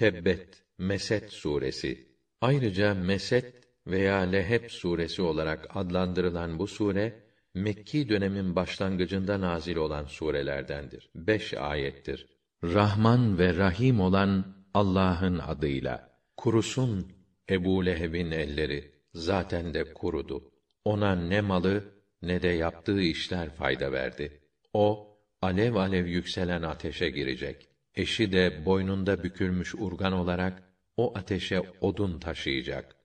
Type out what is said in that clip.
Tebbet, Meset suresi. Ayrıca Meset veya Leheb suresi olarak adlandırılan bu sure Mekki dönemin başlangıcında nazil olan surelerdendir. Beş ayettir. Rahman ve Rahim olan Allah'ın adıyla. Kurusun Ebu Leheb'in elleri, zaten de kurudu. Ona ne malı ne de yaptığı işler fayda verdi. O, alev alev yükselen ateşe girecek. Eşi de boynunda bükülmüş urgan olarak o ateşe odun taşıyacak.